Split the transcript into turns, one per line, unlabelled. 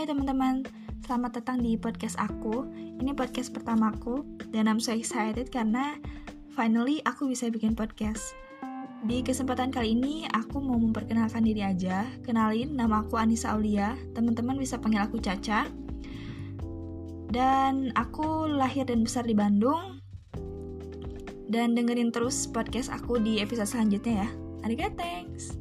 Hai teman-teman, selamat datang di podcast aku. Ini podcast pertamaku dan I'm so excited karena finally aku bisa bikin podcast. Di kesempatan kali ini aku mau memperkenalkan diri aja. Kenalin, nama aku Anissa Aulia. Teman-teman bisa panggil aku Caca. Dan aku lahir dan besar di Bandung. Dan dengerin terus podcast aku di episode selanjutnya ya. Arigatou, thanks.